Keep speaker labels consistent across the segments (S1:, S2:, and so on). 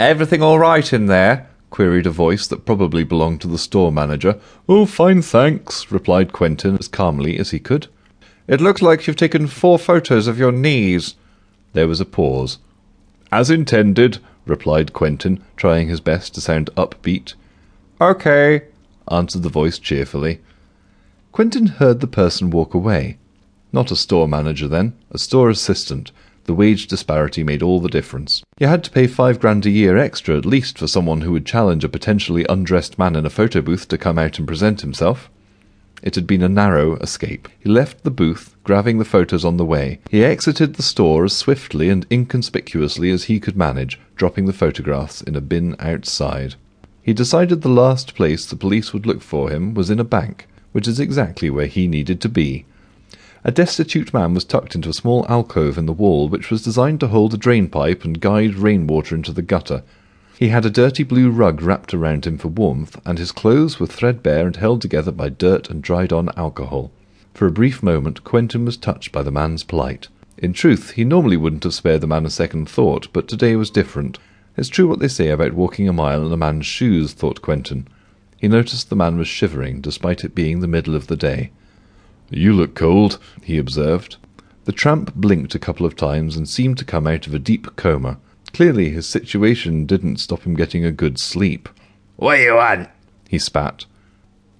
S1: Everything all right in there? queried a voice that probably belonged to the store manager. Oh, fine, thanks, replied Quentin as calmly as he could. It looks like you've taken four photos of your knees. There was a pause. As intended, replied Quentin, trying his best to sound upbeat. Okay, answered the voice cheerfully. Quentin heard the person walk away. Not a store manager, then, a store assistant. The wage disparity made all the difference. You had to pay five grand a year extra at least for someone who would challenge a potentially undressed man in a photo booth to come out and present himself. It had been a narrow escape. He left the booth, grabbing the photos on the way. He exited the store as swiftly and inconspicuously as he could manage, dropping the photographs in a bin outside. He decided the last place the police would look for him was in a bank, which is exactly where he needed to be. A destitute man was tucked into a small alcove in the wall which was designed to hold a drain pipe and guide rainwater into the gutter. He had a dirty blue rug wrapped around him for warmth, and his clothes were threadbare and held together by dirt and dried on alcohol. For a brief moment, Quentin was touched by the man's plight. In truth, he normally wouldn't have spared the man a second thought, but today was different. It's true what they say about walking a mile in a man's shoes, thought Quentin. He noticed the man was shivering, despite it being the middle of the day. You look cold, he observed. The tramp blinked a couple of times and seemed to come out of a deep coma. Clearly, his situation didn't stop him getting a good sleep.
S2: What you want?
S1: He spat.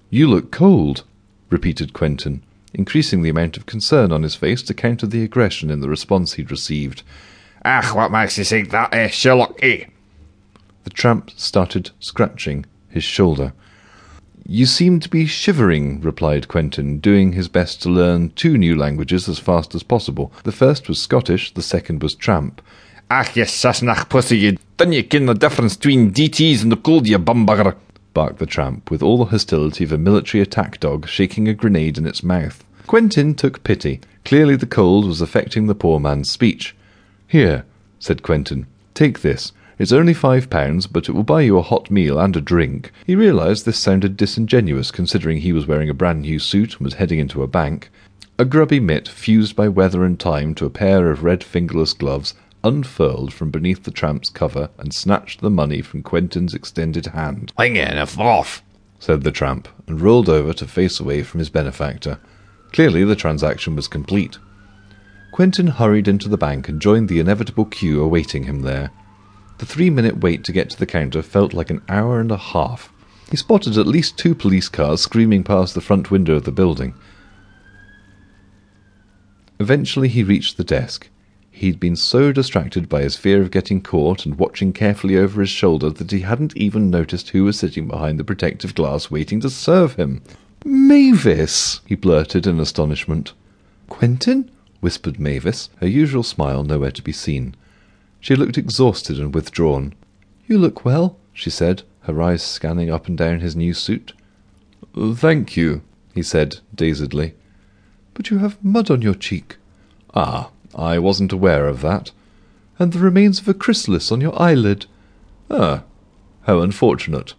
S1: You look cold, repeated Quentin, increasing the amount of concern on his face to counter the aggression in the response he'd received.
S2: Ah, what makes you think that, eh, Sherlock, eh?
S1: The tramp started scratching his shoulder. You seem to be shivering, replied Quentin, doing his best to learn two new languages as fast as possible. The first was Scottish, the second was tramp.
S2: Ach, you sassenach pussy, you didn't you ken the difference between DTs and the cold, you bumburger?
S1: barked the tramp, with all the hostility of a military attack dog shaking a grenade in its mouth. Quentin took pity. Clearly the cold was affecting the poor man's speech. Here, said Quentin, take this. It's only five pounds, but it will buy you a hot meal and a drink. He realized this sounded disingenuous, considering he was wearing a brand new suit and was heading into a bank. A grubby mitt, fused by weather and time to a pair of red fingerless gloves, unfurled from beneath the tramp's cover and snatched the money from Quentin's extended hand.
S2: I'm getting off,
S1: said the tramp, and rolled over to face away from his benefactor. Clearly the transaction was complete. Quentin hurried into the bank and joined the inevitable queue awaiting him there. The three minute wait to get to the counter felt like an hour and a half. He spotted at least two police cars screaming past the front window of the building. Eventually he reached the desk. He'd been so distracted by his fear of getting caught and watching carefully over his shoulder that he hadn't even noticed who was sitting behind the protective glass waiting to serve him. Mavis! he blurted in astonishment. Quentin? whispered Mavis, her usual smile nowhere to be seen. She looked exhausted and withdrawn. You look well, she said, her eyes scanning up and down his new suit. Thank you, he said dazedly. But you have mud on your cheek. Ah, I wasn't aware of that. And the remains of a chrysalis on your eyelid. Ah, how unfortunate.